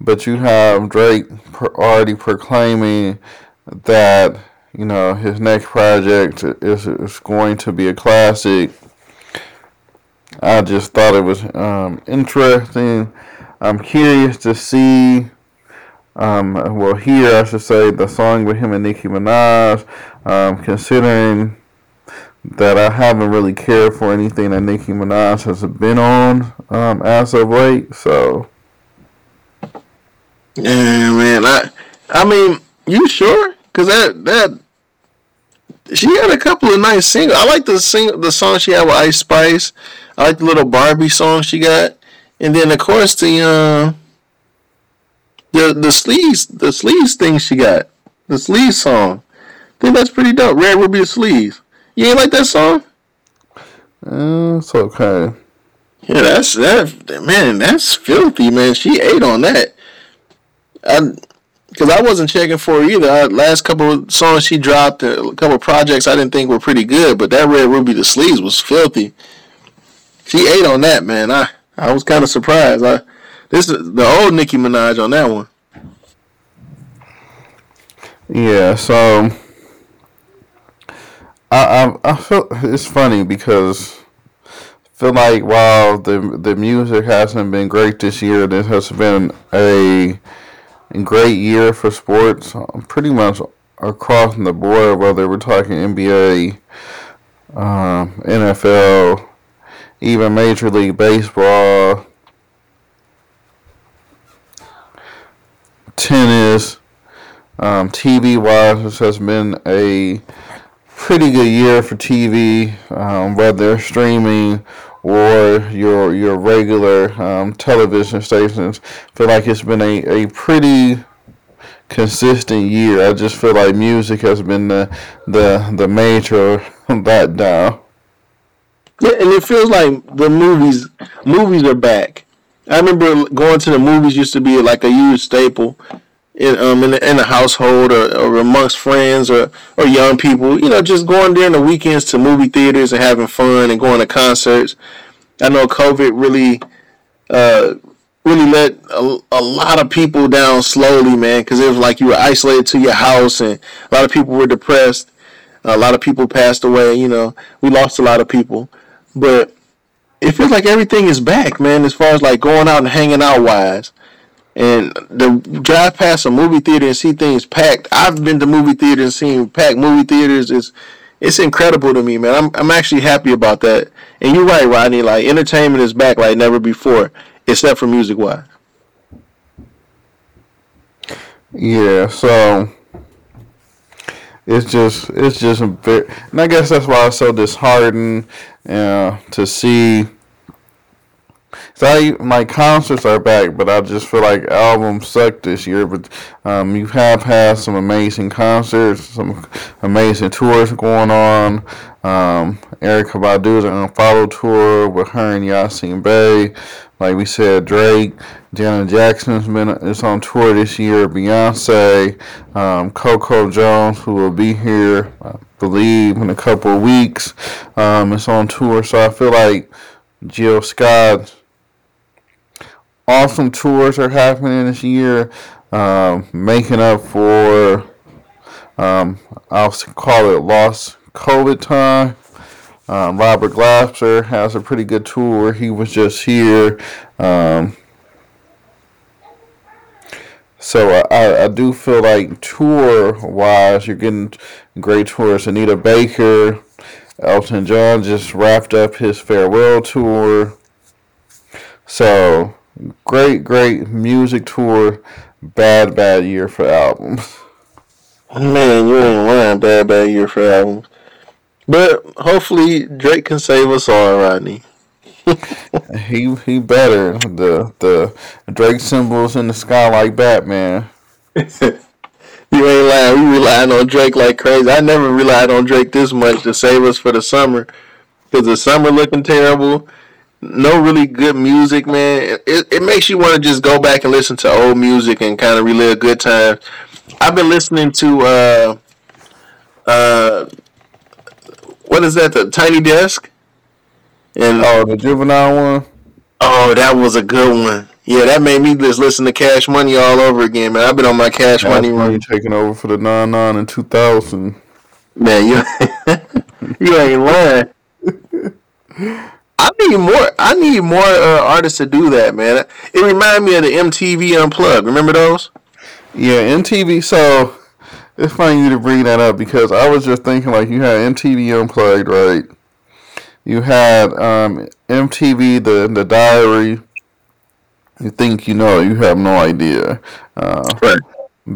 but you have Drake already proclaiming that you know his next project is is going to be a classic. I just thought it was um, interesting. I'm curious to see, um, well, hear, I should say, the song with him and Nicki Minaj, um, considering that I haven't really cared for anything that Nicki Minaj has been on um, as of late. So, yeah, man. I, I mean, you sure? Cause that that she had a couple of nice singles. I like the sing the song she had with Ice Spice. I like the little Barbie song she got, and then of course the uh, the the sleeves the sleeves thing she got the sleeves song. I think that's pretty dope. Red Ruby Sleeze. You ain't like that song? Uh, it's okay. Yeah, that's that man. That's filthy, man. She ate on that. I, because I wasn't checking for her either. I, last couple songs she dropped, a couple projects I didn't think were pretty good, but that Red Ruby Da Sleeze was filthy. She ate on that, man. I I was kind of surprised. I this is the old Nicki Minaj on that one. Yeah, so I, I I feel it's funny because I feel like while the the music hasn't been great this year, this has been a great year for sports. Pretty much across the board, whether we're talking NBA, um, NFL, even Major League Baseball, tennis, um, TV wise, this has been a pretty good year for TV, um, whether streaming or your your regular um, television stations. feel like it's been a, a pretty consistent year. I just feel like music has been the the the major that down. Yeah, and it feels like the movies movies are back. I remember going to the movies used to be like a huge staple in um in the, in the household or, or amongst friends or or young people. You know, just going during the weekends to movie theaters and having fun and going to concerts. I know COVID really uh really let a, a lot of people down slowly, man, because it was like you were isolated to your house and a lot of people were depressed. A lot of people passed away. You know, we lost a lot of people, but it feels like everything is back, man. As far as like going out and hanging out wise. And the drive past a movie theater and see things packed. I've been to movie theaters and seen packed movie theaters. It's it's incredible to me, man. I'm I'm actually happy about that. And you're right, Rodney. Like entertainment is back like never before, except for music wise. Yeah. So it's just it's just a bit, and I guess that's why it's so disheartened uh, to see so I, my concerts are back, but I just feel like albums suck this year. But um, you have had some amazing concerts, some amazing tours going on. Um, Erykah Badu's Unfollow tour with her and Yasin Bey. Like we said, Drake, Janet Jackson's been is on tour this year. Beyonce, um, Coco Jones, who will be here, I believe, in a couple of weeks, um, is on tour. So I feel like Jill Scott awesome tours are happening this year, um, making up for, um, I'll call it lost COVID time. Um, Robert Glasper has a pretty good tour. He was just here. Um, so I, I do feel like tour wise, you're getting great tours. Anita Baker, Elton John just wrapped up his farewell tour. So great, great music tour. Bad, bad year for albums. Man, you ain't lying. Bad, bad year for albums. But hopefully Drake can save us all, Rodney. he he better. The the Drake symbols in the sky like Batman. you ain't lying. We relying on Drake like crazy. I never relied on Drake this much to save us for the summer. Because the summer looking terrible no really good music, man. It, it makes you want to just go back and listen to old music and kind of relive good times. I've been listening to uh uh what is that? The Tiny Desk. And oh, the juvenile one. Oh, that was a good one. Yeah, that made me just listen to Cash Money all over again, man. I've been on my Cash, Cash Money run. taking over for the nine nine in two thousand. Man, you you ain't lying. I need more. I need more uh, artists to do that, man. It reminded me of the MTV Unplugged. Remember those? Yeah, MTV. So it's funny you to bring that up because I was just thinking like you had MTV Unplugged, right? You had um, MTV the the Diary. You think you know? You have no idea. Uh, right.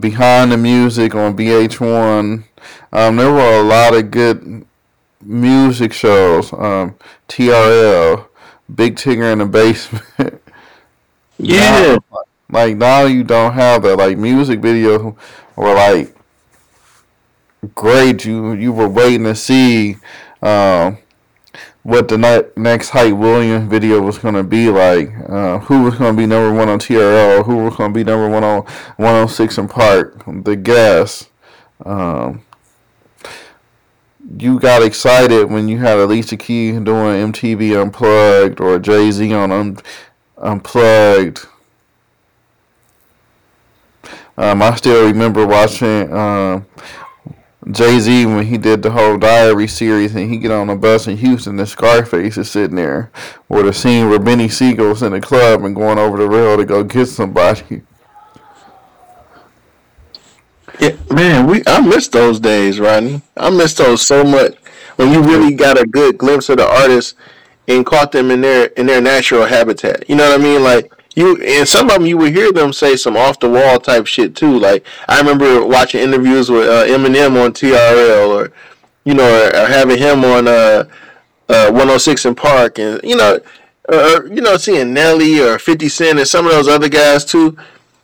Behind the music on VH1. Um, there were a lot of good music shows. Um, TRL, Big Tigger in the Basement. yeah. Now, like now you don't have that. Like music video were like great. You you were waiting to see um, what the ne- next Hype Williams video was going to be like. Uh, who was going to be number one on TRL? Who was going to be number one on 106 & Park? The guess. Um, you got excited when you had Alicia Keys doing MTV Unplugged or Jay Z on Un- Unplugged. Um, I still remember watching um, Jay Z when he did the whole Diary series, and he get on a bus in Houston, and Scarface is sitting there, or the scene where Beanie Sigel's in the club and going over the rail to go get somebody. Yeah, man, we I miss those days, Rodney. I miss those so much. When you really got a good glimpse of the artist and caught them in their in their natural habitat. You know what I mean? Like you and some of them you would hear them say some off the wall type shit too. Like I remember watching interviews with uh, Eminem on TRL, or you know, or, or having him on uh, uh, 106 & Park, and you know, you know, seeing Nelly or 50 Cent and some of those other guys too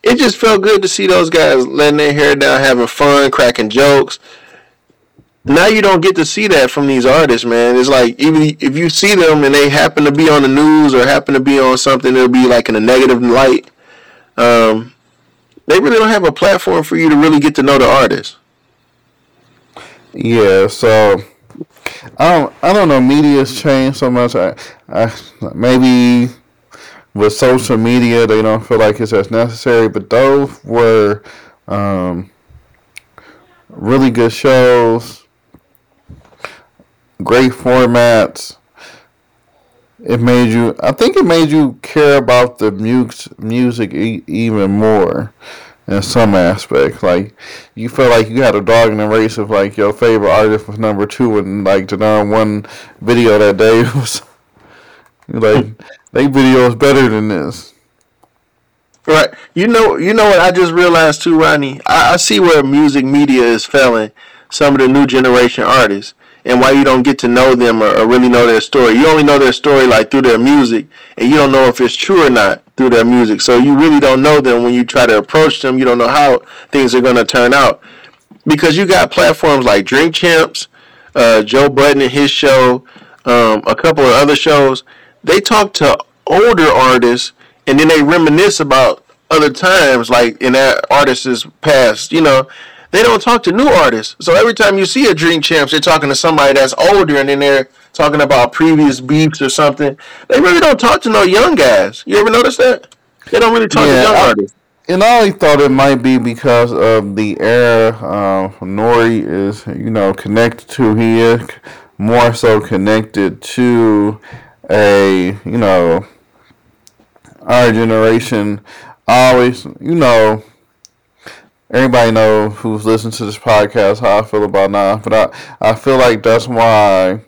it just felt good to see those guys letting their hair down, having fun, cracking jokes. Now you don't get to see that from these artists, man. It's like even if you see them and they happen to be on the news or happen to be on something, it'll be like in a negative light. Um, they really don't have a platform for you to really get to know the artist. Yeah, so I don't I don't know. Media's changed so much. I, I maybe with social media, they don't feel like it's as necessary. But those were um, really good shows, great formats. It made you. I think it made you care about the mu- music e- even more in some aspects. Like you felt like you had a dog in the race of like your favorite artist was number two, and like the number one video that day was like they video is better than this. Right. You know. You know what I just realized too, Ronnie. I, I see where music media is failing some of the new generation artists and why you don't get to know them or, or, really know their story. You only know their story like through their music, and you don't know if it's true or not through their music. So you really don't know them when you try to approach them. You don't know how things are going to turn out because you got platforms like Drink Champs, uh, Joe Budden and his show, um, a couple of other shows. They talk to older artists and then they reminisce about other times like in that artist's past you know? They don't talk to new artists. So every time you see a Drink Champs they're talking to somebody that's older and then they're talking about previous beats or something. They really don't talk to no young guys. You ever notice that? They don't really talk yeah, to young I, artists. And I only thought it might be because of the era uh, Nori is, you know, connected to. He is more so connected to a, you know, our generation always, you know, everybody know who's listening to this podcast how I feel about Nas, but I, I feel like that's why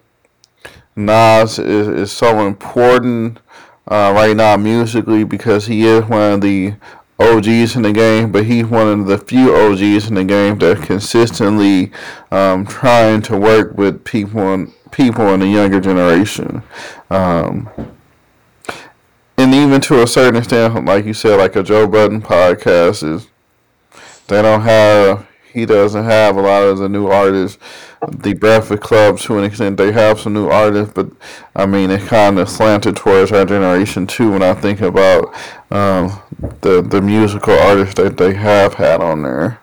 Nas is, is so important uh, right now musically because he is one of the OGs in the game, but he's one of the few OGs in the game that consistently um, trying to work with people people in the younger generation. Um, and even to a certain extent, like you said, like a Joe Budden podcast is they don't have he doesn't have a lot of the new artists. The Breakfast Club, to an extent, they have some new artists, but I mean, it kind of slanted towards our generation too. When I think about um, the the musical artists that they have had on there.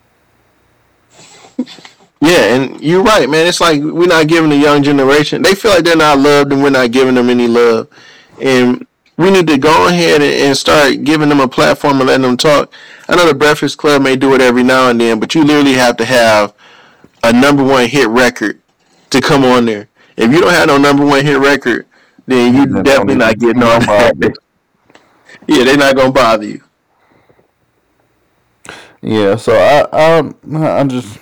Yeah, and you're right, man. It's like we're not giving the young generation. They feel like they're not loved, and we're not giving them any love. And we need to go ahead and start giving them a platform and letting them talk. I know the Breakfast Club may do it every now and then, but you literally have to have a number one hit record to come on there. If you don't have no number one hit record, then you definitely don't getting on that. yeah, they're not gonna bother you. Yeah, so I I I'm just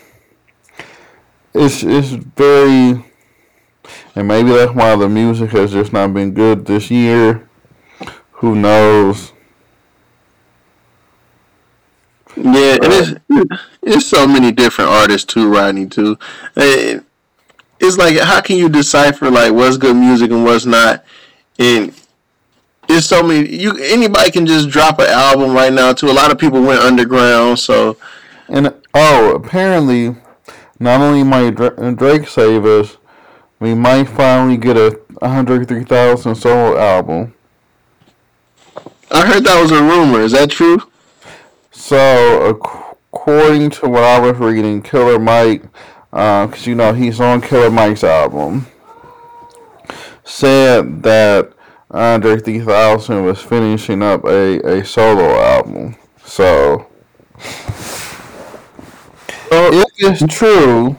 it's it's very and maybe that's why the music has just not been good this year. Who knows? Yeah, and it's it's so many different artists too, Rodney. Too, it's like how can you decipher like what's good music and what's not? And it's so many. You anybody can just drop an album right now. Too. A lot of people went underground, so and oh, apparently, not only might Drake save us, we might finally get a Andre 3000 solo album. I heard that was a rumor. Is that true? So, according to what I was reading, Killer Mike, uh, because you know he's on Killer Mike's album, said that Andre 3000 was finishing up a, a solo album. So, Oh, it's true,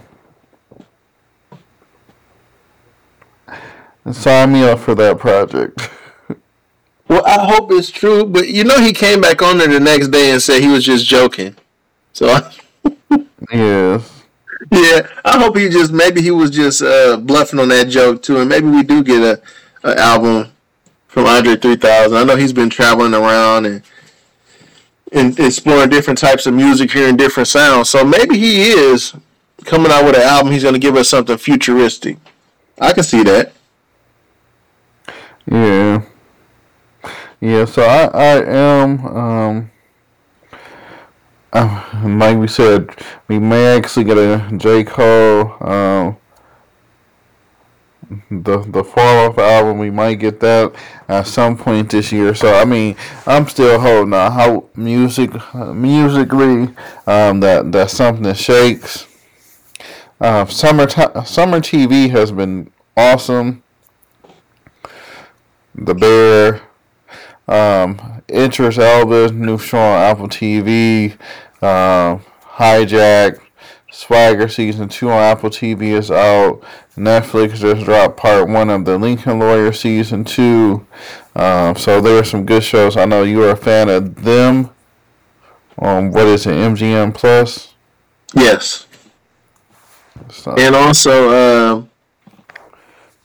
sign me up for that project. well, I hope it's true. But you know, he came back on there the next day and said he was just joking. So yes. yeah, I hope he just maybe he was just uh, bluffing on that joke too, and maybe we do get a, a album from Andre 3000. I know he's been traveling around and exploring different types of music, hearing different sounds. So maybe he is coming out with an album. He's going to give us something futuristic. I can see that. Yeah. Yeah, so I, I am, um, uh, like we said, we may actually get a J. Cole, um, the the fall off album. We might get that at some point this year. So I mean, I'm still holding on. How music, musically, um, that that's something that shakes. Uh, summer ti summer TV has been awesome. The Bear, um, Interest Elvis, new show on Apple TV, uh, Hijack, Swagger season two on Apple TV is out. Netflix just dropped part one of the Lincoln Lawyer season two. Um, so there are some good shows. I know you are a fan of them. Um, what is it, MGM Plus? Yes. So, And also, uh,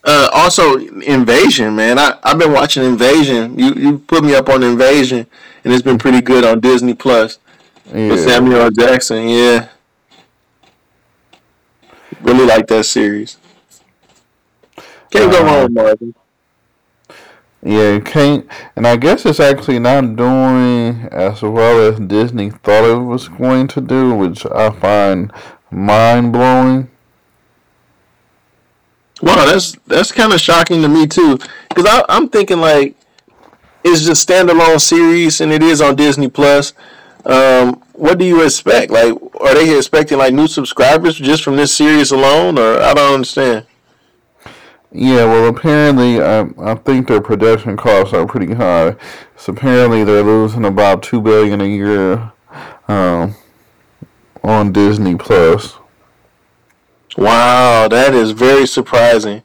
uh, also Invasion, man. I I've been watching Invasion. You you put me up on Invasion, and it's been pretty good on Disney Plus with yeah, Samuel L. Jackson. Yeah, really like that series. Can't go wrong um, with Marvel. yeah, you can't. And I guess it's actually not doing as well as Disney thought it was going to do, which I find mind blowing. Wow, that's that's kind of shocking to me too, because I'm thinking like it's just standalone series and it is on Disney Plus. Um, what do you expect? Like, are they expecting like new subscribers just from this series alone, or I don't understand. Yeah, well, apparently, um, I think their production costs are pretty high. So apparently, they're losing about two billion a year um, on Disney Plus. Wow, that is very surprising.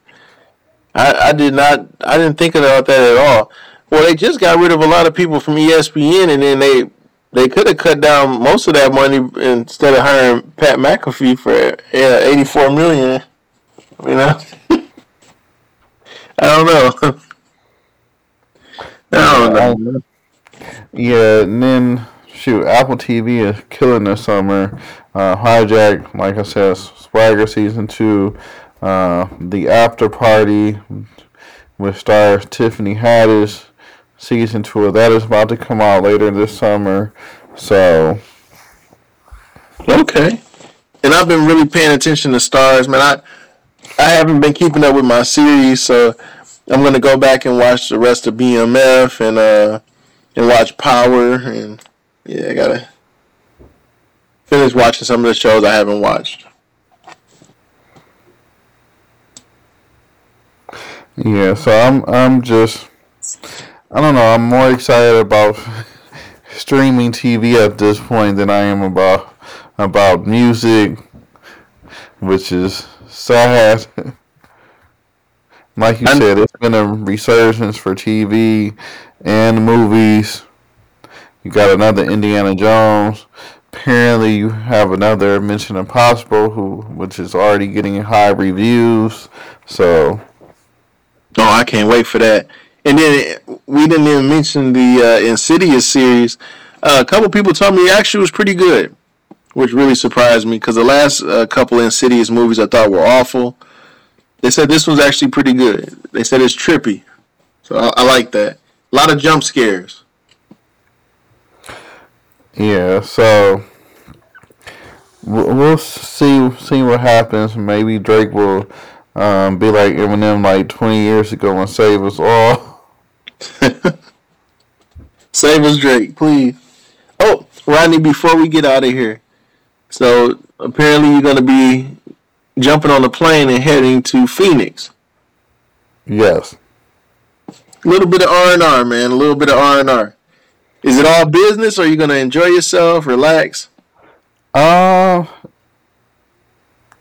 I, I did not, I didn't think about that at all. Well, they just got rid of a lot of people from ESPN, and then they they could have cut down most of that money instead of hiring Pat McAfee for yeah, eighty four million. You know, I don't know. I don't know. Yeah, and then shoot, Apple TV is killing this summer. Uh, Hijack, like I said, Swagger season two, uh, the After Party, which stars Tiffany Haddish, season two of that is about to come out later this summer. So Okay. And I've been really paying attention to stars, man. I I haven't been keeping up with my series, so I'm gonna go back and watch the rest of BMF and uh and watch Power and yeah, I gotta finish watching some of the shows I haven't watched. yeah, so I'm I'm just I don't know. I'm more excited about streaming TV at this point than I am about about music, which is sad. like you said, it's been a resurgence for TV and movies. You got another Indiana Jones. Apparently, you have another Mission Impossible, who which is already getting high reviews. So, oh, I can't wait for that. And then we didn't even mention the uh, Insidious series. Uh, a couple people told me it actually was pretty good, which really surprised me because the last uh, couple Insidious movies I thought were awful. They said this one's actually pretty good. They said it's trippy, so I, I like that. A lot of jump scares. Yeah, so we'll see see what happens. Maybe Drake will um, be like Eminem like 20 years ago and save us all. save us, Drake, please. Oh, Rodney, before we get out of here, so apparently you're going to be jumping on a plane and heading to Phoenix. Yes. A little bit of R and R, man. A little bit of R and R. Is it all business, or are you gonna enjoy yourself, relax? Uh,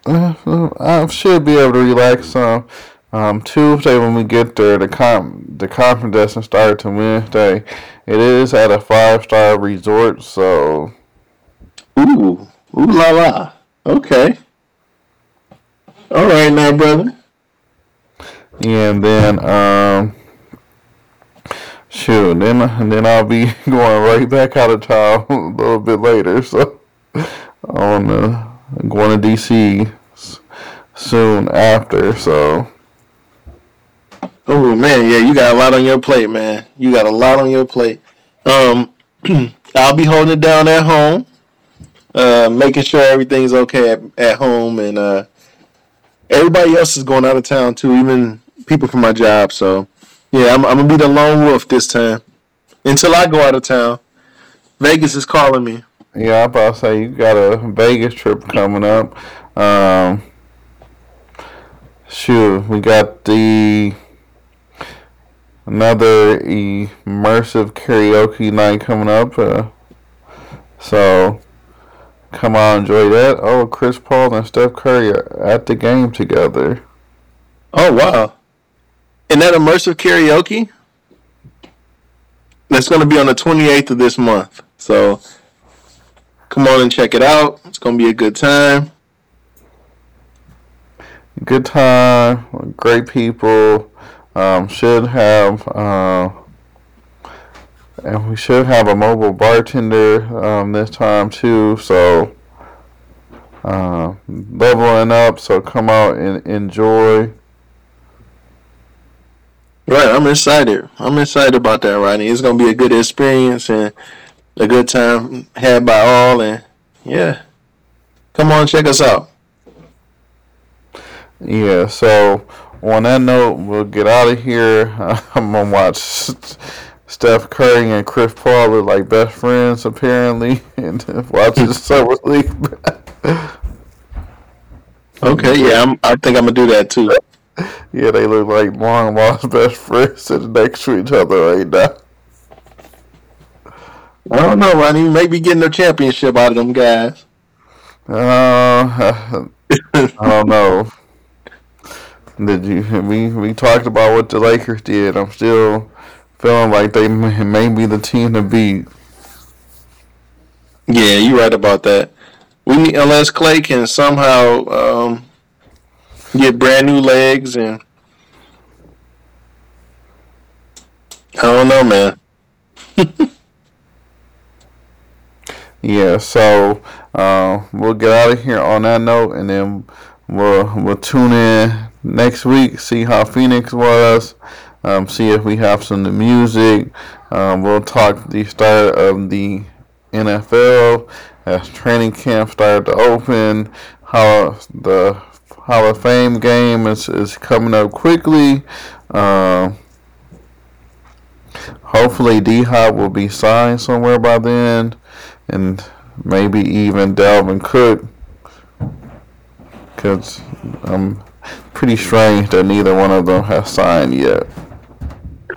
uh, I should be able to relax some. Um, Tuesday when we get there, the com the conference doesn't start till Wednesday. It is at a five star resort, so. Ooh, ooh la la. Okay. All right, now, brother. And then, um, shoot, then then I'll be going right back out of town a little bit later. So, on uh, going to DC soon after. So. Oh man, yeah, you got a lot on your plate, man. You got a lot on your plate. Um, I'll be holding it down at home, uh, making sure everything's okay at, at home, and uh, everybody else is going out of town too, even people from my job. So yeah, I'm, I'm gonna be the lone wolf this time until I go out of town. Vegas is calling me. Yeah, I about to say you got a Vegas trip coming up. Um, we got the another immersive karaoke night coming up. Uh, so come on, enjoy that. Oh, Chris Paul and Steph Curry are at the game together. Oh wow! And that immersive karaoke that's going to be on the 28th of this month. So come on and check it out. It's going to be a good time. Good time. Great people. Um, should have. Uh, and we should have a mobile bartender um, this time too. So uh, leveling up. So come out and enjoy. Right, I'm excited. I'm excited about that, Rodney. It's gonna be a good experience and a good time had by all. And yeah, come on, check us out. Yeah. So on that note, we'll get out of here. I'm gonna watch Steph Curry and Chris Paul are like best friends apparently, and watch the summer league. okay, yeah, I'm, I think I'm gonna do that too. Yeah, they look like long lost best friends sitting next to each other right now. I don't know, Ronnie. Maybe may getting a championship out of them guys. Uh, I don't know. Did you? We we talked about what the Lakers did. I'm still feeling like they may, may be the team to beat. Yeah, you're right about that. We need, unless Clay can somehow um, get brand new legs and I don't know, man. yeah, so uh, we'll get out of here on that note, and then we'll we'll tune in next week, see how Phoenix was, um, see if we have some new music. Um, we'll talk the start of the NFL as training camp started to open, how the Hall of Fame game is, is coming up quickly. Uh, hopefully, D Hop will be signed somewhere by then, and maybe even Dalvin Cook. Because I'm pretty strange that neither one of them has signed yet.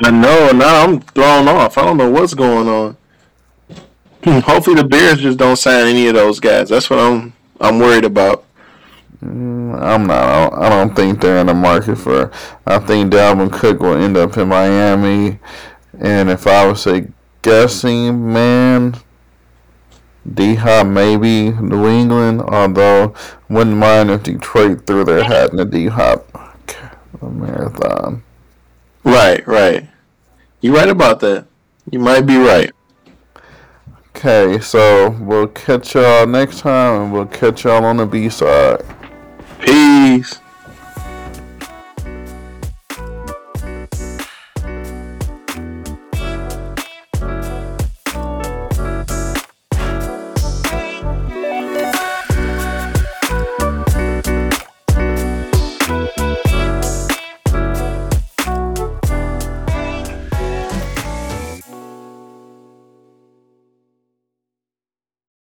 I know. Now I'm thrown off. I don't know what's going on. Hopefully, the Bears just don't sign any of those guys. That's what I'm I'm worried about. Mm, I'm not. I don't think they're in the market for. I think Dalvin Cook will end up in Miami, and if I was a guessing, man, D Hop maybe New England. Although wouldn't mind if Detroit threw their hat in the D Hop marathon. Right, right. You're right about that. You might be right. Okay, so we'll catch y'all next time, and we'll catch y'all on the B side. Peace.